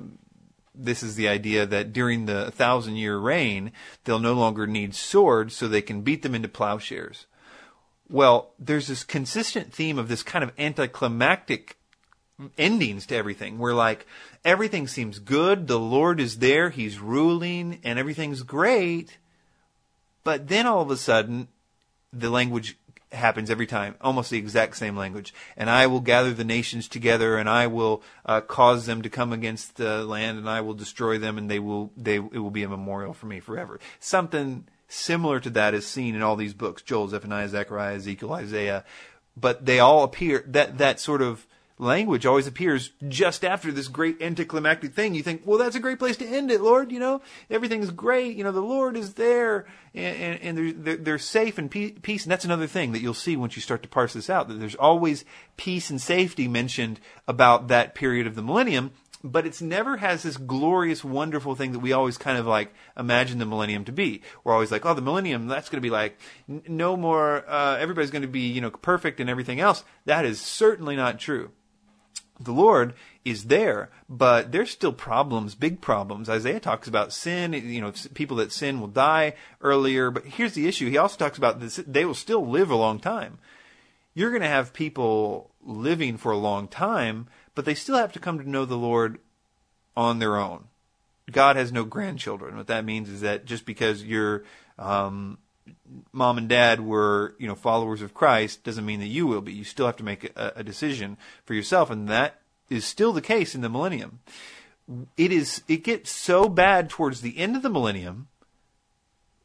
this is the idea that during the thousand year reign, they'll no longer need swords, so they can beat them into plowshares. Well, there's this consistent theme of this kind of anticlimactic endings to everything where like everything seems good, the Lord is there, He's ruling, and everything's great. But then all of a sudden, the language happens every time, almost the exact same language. And I will gather the nations together, and I will uh, cause them to come against the land, and I will destroy them, and they will they it will be a memorial for me forever. Something similar to that is seen in all these books: Joel, Zephaniah, Zechariah, Ezekiel, Isaiah. But they all appear that that sort of language always appears just after this great anticlimactic thing. You think, well, that's a great place to end it, Lord. You know, everything's great. You know, the Lord is there, and, and, and they're, they're safe and peace. And that's another thing that you'll see once you start to parse this out. That there's always peace and safety mentioned about that period of the millennium. but it's never has this glorious, wonderful thing that we always kind of like imagine the millennium to be. We're always like, oh, the millennium, that's going to be like n- no more, uh, everybody's going to be, you know, perfect and everything else. That is certainly not true. The Lord is there, but there's still problems, big problems. Isaiah talks about sin, you know, people that sin will die earlier, but here's the issue. He also talks about this, they will still live a long time. You're going to have people living for a long time, but they still have to come to know the Lord on their own. God has no grandchildren. What that means is that just because your um, mom and dad were, you know, followers of Christ doesn't mean that you will be. You still have to make a, a decision for yourself, and that is still the case in the millennium. It is. It gets so bad towards the end of the millennium.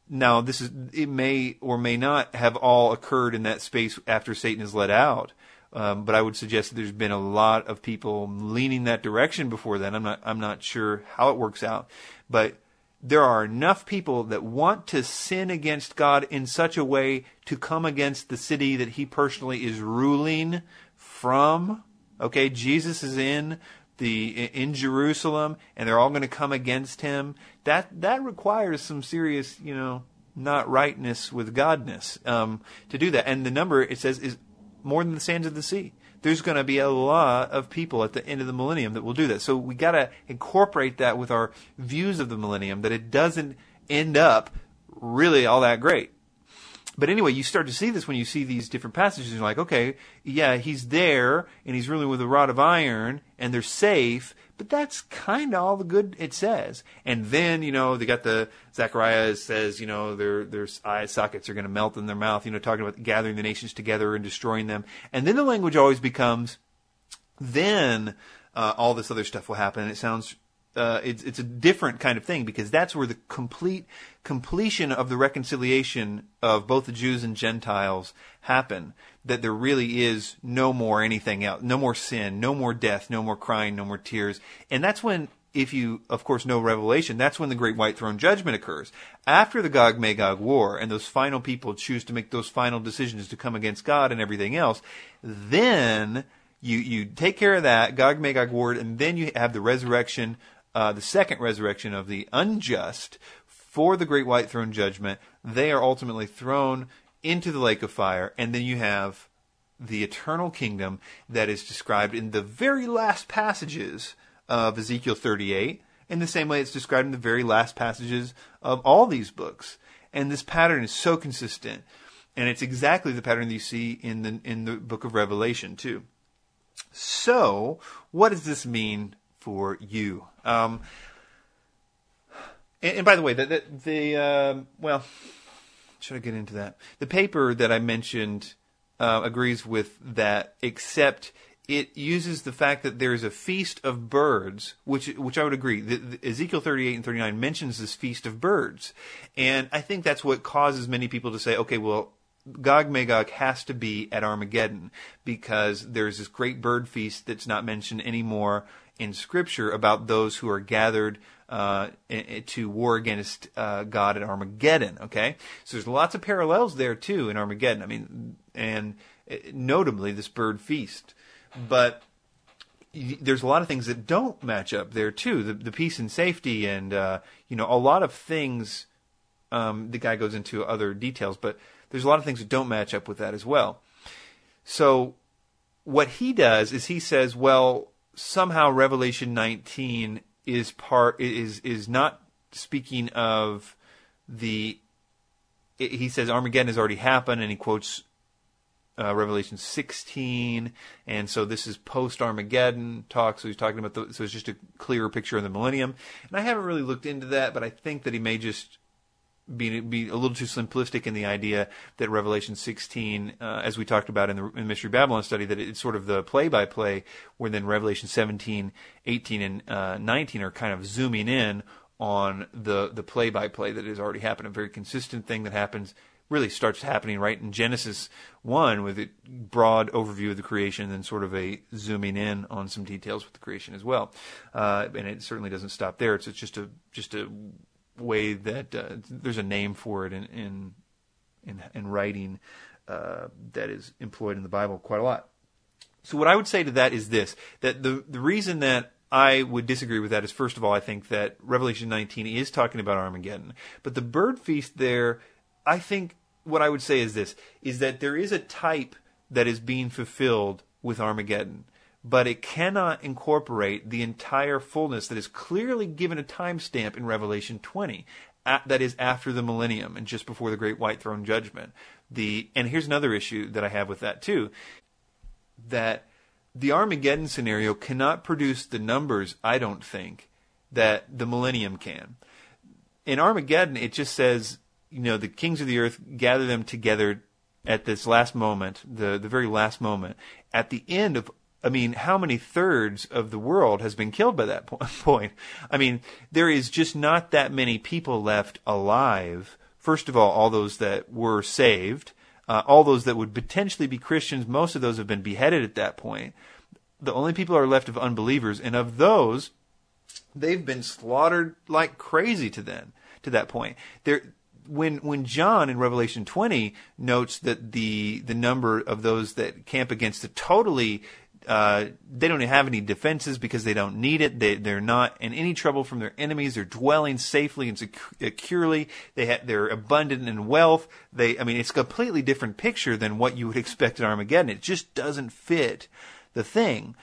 Now, this is. It may or may not have all occurred in that space after Satan is let out. Um, but I would suggest that there's been a lot of people leaning that direction before then. I'm not I'm not sure how it works out, but there are enough people that want to sin against God in such a way to come against the city that He personally is ruling from. Okay, Jesus is in the in Jerusalem, and they're all going to come against Him. That that requires some serious, you know, not rightness with Godness um, to do that. And the number it says is more than the sands of the sea. There's going to be a lot of people at the end of the millennium that will do that. So we got to incorporate that with our views of the millennium that it doesn't end up really all that great. But anyway, you start to see this when you see these different passages. You're like, okay, yeah, he's there and he's ruling with a rod of iron and they're safe, but that's kind of all the good it says. And then, you know, they got the, Zechariah says, you know, their, their eye sockets are going to melt in their mouth, you know, talking about gathering the nations together and destroying them. And then the language always becomes, then, uh, all this other stuff will happen. And it sounds uh, it's it's a different kind of thing because that's where the complete completion of the reconciliation of both the Jews and Gentiles happen. That there really is no more anything else, no more sin, no more death, no more crying, no more tears, and that's when. If you, of course, know Revelation, that's when the Great White Throne Judgment occurs. After the Gog Magog War, and those final people choose to make those final decisions to come against God and everything else, then you you take care of that Gog Magog war, and then you have the resurrection uh, the second resurrection of the unjust for the great white throne judgment. They are ultimately thrown into the lake of fire, and then you have the eternal kingdom that is described in the very last passages of Ezekiel 38, in the same way it's described in the very last passages of all these books. And this pattern is so consistent, and it's exactly the pattern that you see in the in the book of Revelation too. So, what does this mean for you. Um, and, and, by the way, the the, the uh, well, should I get into that? The paper that I mentioned uh, agrees with that, except it uses the fact that there is a feast of birds, which which I would agree. The, the Ezekiel 38 and 39 mentions this feast of birds, and I think that's what causes many people to say, okay, well, Gog Magog has to be at Armageddon because there's this great bird feast that's not mentioned anymore in Scripture about those who are gathered uh, to war against uh, God at Armageddon. Okay, so there's lots of parallels there too in Armageddon. I mean, and uh, notably this bird feast, but there's a lot of things that don't match up there too. The, the peace and safety, and uh, you know, a lot of things. Um, the guy goes into other details, but there's a lot of things that don't match up with that as well. So what he does is he says, well, somehow Revelation 19 is part is is not speaking of the. He says Armageddon has already happened, and he quotes uh, Revelation 16, and so this is post Armageddon talk. So he's talking about the, so it's just a clearer picture of the millennium. And I haven't really looked into that, but I think that he may just be be a little too simplistic in the idea that Revelation 16, uh, as we talked about in the in Mystery Babylon study, that it's sort of the play-by-play, where then Revelation 17, 18, and uh, 19 are kind of zooming in on the the play-by-play that has already happened. A very consistent thing that happens really starts happening right in Genesis 1 with a broad overview of the creation and then sort of a zooming in on some details with the creation as well. Uh, and it certainly doesn't stop there. It's, it's just a just a way that uh, there's a name for it in in in, in writing uh, that is employed in the Bible quite a lot. So what I would say to that is this: that the the reason that I would disagree with that. Is first of all, I think that Revelation 19 is talking about Armageddon, but the bird feast there, I think what I would say is this: is that there is a type that is being fulfilled with Armageddon, but it cannot incorporate the entire fullness that is clearly given a timestamp in Revelation 20. that is after the millennium and just before the great white throne judgment. The and here's another issue that I have with that too, that the Armageddon scenario cannot produce the numbers, I don't think, that the millennium can. In Armageddon, it just says, you know, the kings of the earth gather them together at this last moment, the, the very last moment. At the end of, I mean, how many thirds of the world has been killed by that point? I mean, there is just not that many people left alive. First of all, all those that were saved, uh, all those that would potentially be Christians, most of those have been beheaded at that point. The only people are left of unbelievers, and of those, they've been slaughtered like crazy to then to that point. There, when when John in Revelation 20 notes that the the number of those that camp against the totally uh, they don't have any defenses because they don't need it. They, they're not in any trouble from their enemies. They're dwelling safely and securely. They ha- they're abundant in wealth. They, I mean, it's a completely different picture than what you would expect in Armageddon. It just doesn't fit the thing.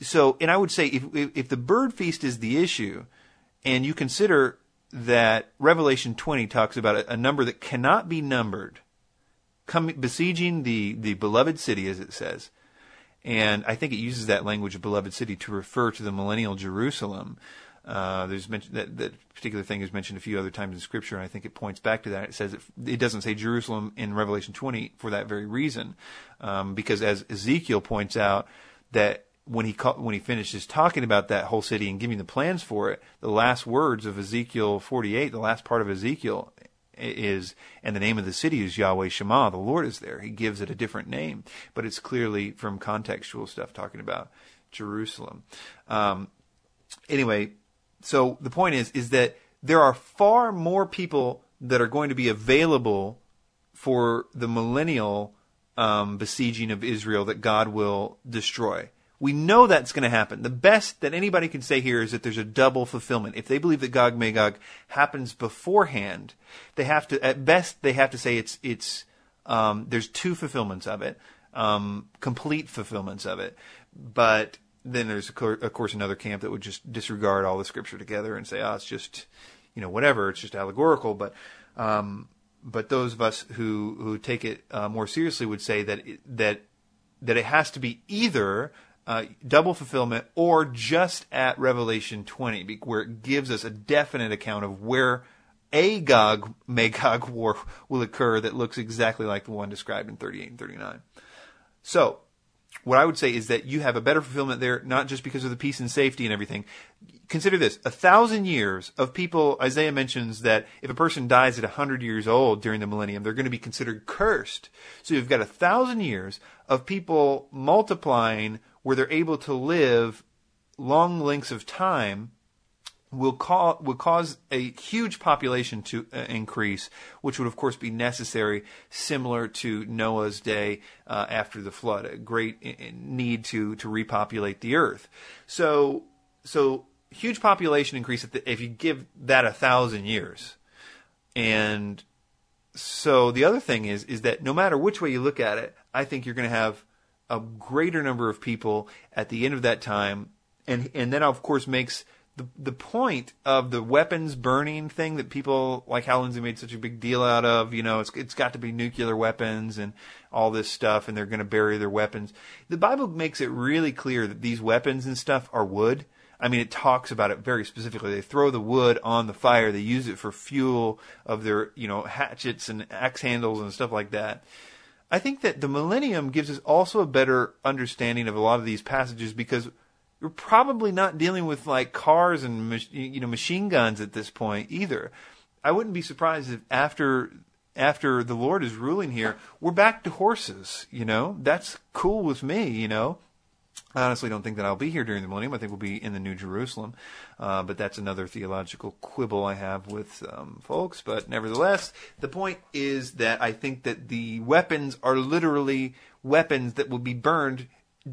So, and I would say if, if, if the bird feast is the issue, and you consider that Revelation 20 talks about a, a number that cannot be numbered, besieging the, the beloved city, as it says. And I think it uses that language of beloved city to refer to the millennial Jerusalem. Uh, there's that that particular thing is mentioned a few other times in Scripture, and I think it points back to that. It says it, it doesn't say Jerusalem in Revelation 20 for that very reason, um, because as Ezekiel points out, that when he when he finishes talking about that whole city and giving the plans for it, the last words of Ezekiel 48, the last part of Ezekiel is, and the name of the city is Yahweh Shema. The Lord is there. He gives it a different name, but it's clearly from contextual stuff talking about Jerusalem. Um, anyway, so the point is, is that there are far more people that are going to be available for the millennial um, besieging of Israel that God will destroy. We know that's going to happen. The best that anybody can say here is that there's a double fulfillment. If they believe that Gog Magog happens beforehand, they have to, at best, they have to say it's, it's, um, there's two fulfillments of it, um, complete fulfillments of it. But then there's, of course, another camp that would just disregard all the scripture together and say, oh, it's just, you know, whatever, it's just allegorical. But, um, but those of us who, who take it uh, more seriously would say that, it, that, that it has to be either uh, double fulfillment or just at Revelation 20, where it gives us a definite account of where a Gog Magog war will occur that looks exactly like the one described in 38 and 39. So, what I would say is that you have a better fulfillment there, not just because of the peace and safety and everything. Consider this a thousand years of people. Isaiah mentions that if a person dies at hundred years old during the millennium, they're going to be considered cursed. So you've got a thousand years of people multiplying where they're able to live long lengths of time will, ca- will cause a huge population to uh, increase, which would, of course, be necessary, similar to Noah's day uh, after the flood, a great uh, need to, to repopulate the earth. So, so huge population increase the, if you give that a thousand years. And so the other thing is, is that no matter which way you look at it, I think you're going to have a greater number of people at the end of that time, and and then of course makes the the point of the weapons burning thing that people like Hal Lindsey made such a big deal out of. You know, it's it's got to be nuclear weapons and all this stuff, and they're going to bury their weapons. The Bible makes it really clear that these weapons and stuff are wood. I mean, it talks about it very specifically. They throw the wood on the fire. They use it for fuel of their, you know, hatchets and axe handles and stuff like that. I think that the millennium gives us also a better understanding of a lot of these passages because we're probably not dealing with like cars and you know machine guns at this point either. I wouldn't be surprised if after after the Lord is ruling here, we're back to horses. You know, that's cool with me. You know, I honestly don't think that I'll be here during the millennium. I think we'll be in the New Jerusalem. Uh, but that's another theological quibble I have with um, folks. But nevertheless, the point is that I think that the weapons are literally weapons that will be burned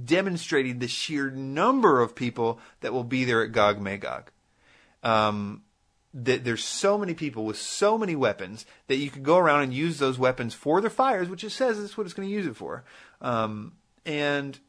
demonstrating the sheer number of people that will be there at Gog Magog. Um, that there's so many people with so many weapons that you could go around and use those weapons for their fires, which it says that's what it's going to use it for. Um, and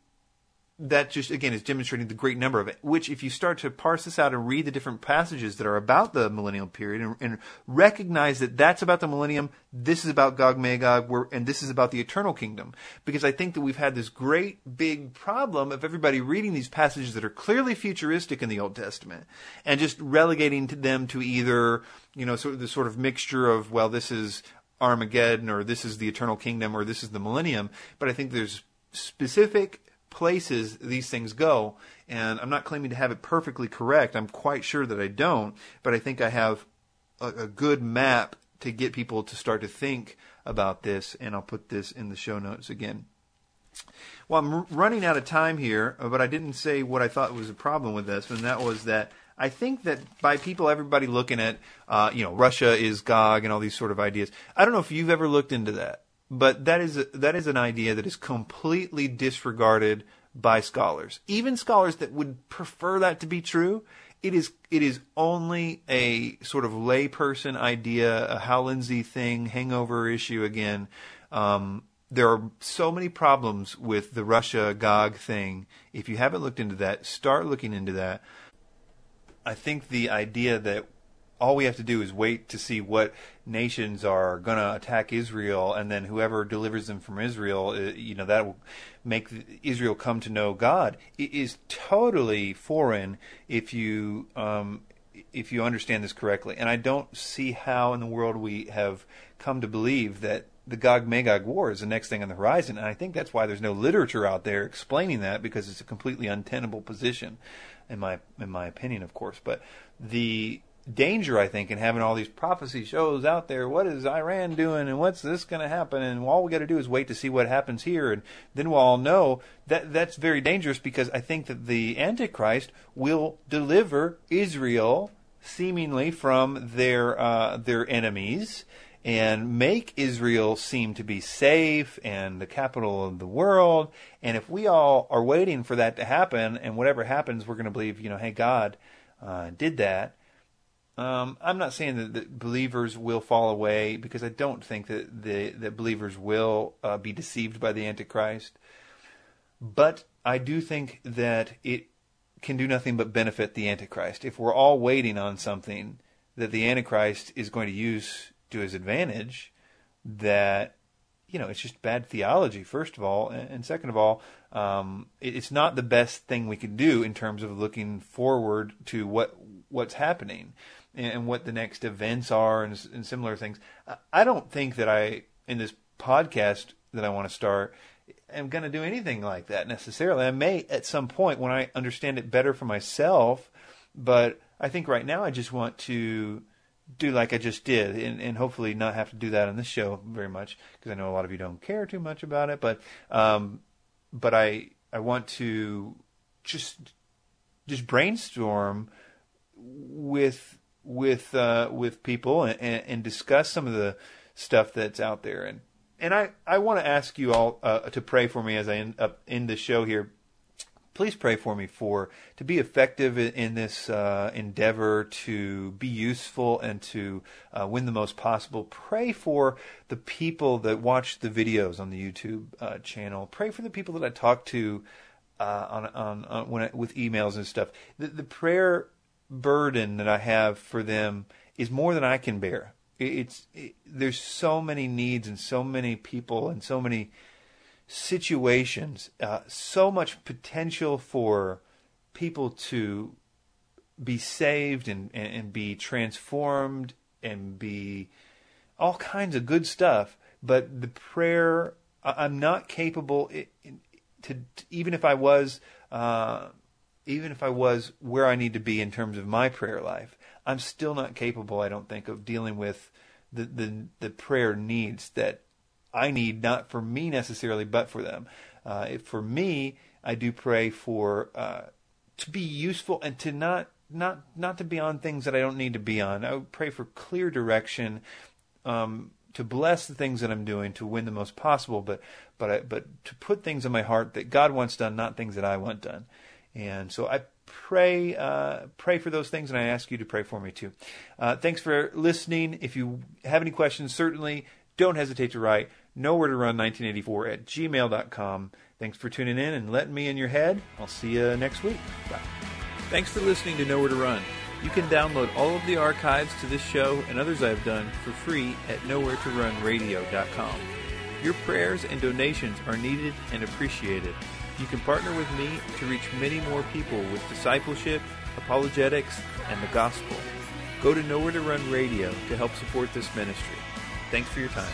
that just again is demonstrating the great number of it. Which, if you start to parse this out and read the different passages that are about the millennial period and, and recognize that that's about the millennium, this is about Gog Magog, and this is about the eternal kingdom. Because I think that we've had this great big problem of everybody reading these passages that are clearly futuristic in the Old Testament and just relegating to them to either you know sort of the sort of mixture of well this is Armageddon or this is the eternal kingdom or this is the millennium. But I think there's specific places these things go. And I'm not claiming to have it perfectly correct. I'm quite sure that I don't, but I think I have a, a good map to get people to start to think about this. And I'll put this in the show notes again. Well, I'm r- running out of time here, but I didn't say what I thought was a problem with this, and that was that I think that by people, everybody looking at, uh, you know, Russia is Gog and all these sort of ideas. I don't know if you've ever looked into that. But that is that is an idea that is completely disregarded by scholars, even scholars that would prefer that to be true. It is it is only a sort of layperson idea, a Hal Lindsey thing, hangover issue again. Um, there are so many problems with the Russia Gog thing. If you haven't looked into that, start looking into that. I think the idea that all we have to do is wait to see what nations are going to attack Israel, and then whoever delivers them from Israel, uh, you know, that will make Israel come to know God. It is totally foreign if you um, if you understand this correctly. And I don't see how in the world we have come to believe that the Gog Magog war is the next thing on the horizon. And I think that's why there's no literature out there explaining that because it's a completely untenable position, in my in my opinion, of course. But the danger, I think, in having all these prophecy shows out there. What is Iran doing, and what's this going to happen? And all we got to do is wait to see what happens here, and then we'll all know that that's very dangerous because I think that the Antichrist will deliver Israel seemingly from their uh, their enemies and make Israel seem to be safe and the capital of the world. And if we all are waiting for that to happen, and whatever happens, we're going to believe, you know, hey, God uh, did that um, I'm not saying that, that, believers will fall away because I don't think that the that believers will uh, be deceived by the Antichrist. But I do think that it can do nothing but benefit the Antichrist. If we're all waiting on something that the Antichrist is going to use to his advantage, that you know it's just bad theology. First of all, and second of all, um, it's not the best thing we can do in terms of looking forward to what what's happening and what the next events are and, and similar things. I don't think that I, in this podcast that I want to start, am going to do anything like that necessarily. I may at some point when I understand it better for myself, but I think right now I just want to do like I just did and, and hopefully not have to do that on this show very much because I know a lot of you don't care too much about it, but, um, but I, I want to just, just brainstorm with with uh, with people and, and, discuss some of the stuff that's out there. And and I, I want to ask you all uh, to pray for me as I end up in the show here. Please pray for me for to be effective in, this uh, endeavor, to be useful, and to uh, win the most possible. Pray for the people that watch the videos on the YouTube uh, channel. Pray for the people that I talk to uh, on, on, on when I, with emails and stuff. The, the prayer burden that I have for them is more than I can bear. It's it, there's so many needs and so many people and so many situations, uh, so much potential for people to be saved and, and, and be transformed and be all kinds of good stuff. But the prayer, I'm not capable to, to even if I was. Uh, even if I was where I need to be in terms of my prayer life, I'm still not capable, I don't think, of dealing with the, the, the prayer needs that I need, not for me necessarily, but for them. Uh, for me, I do pray for uh, to be useful and to not not not to be on things that I don't need to be on. I pray for clear direction, um, to bless the things that I'm doing to win the most possible, but but I, but to put things in my heart that God wants done, not things that I want done. And so I pray uh, pray for those things, and I ask you to pray for me too. Uh, thanks for listening. If you have any questions, certainly don't hesitate to write nowhere to run 1984 at gmail.com. Thanks for tuning in and letting me in your head. I'll see you next week. Bye. Thanks for listening to Nowhere to Run. You can download all of the archives to this show and others I've done for free at nowheretorunradio.com. Your prayers and donations are needed and appreciated. You can partner with me to reach many more people with discipleship, apologetics, and the gospel. Go to Nowhere to Run Radio to help support this ministry. Thanks for your time.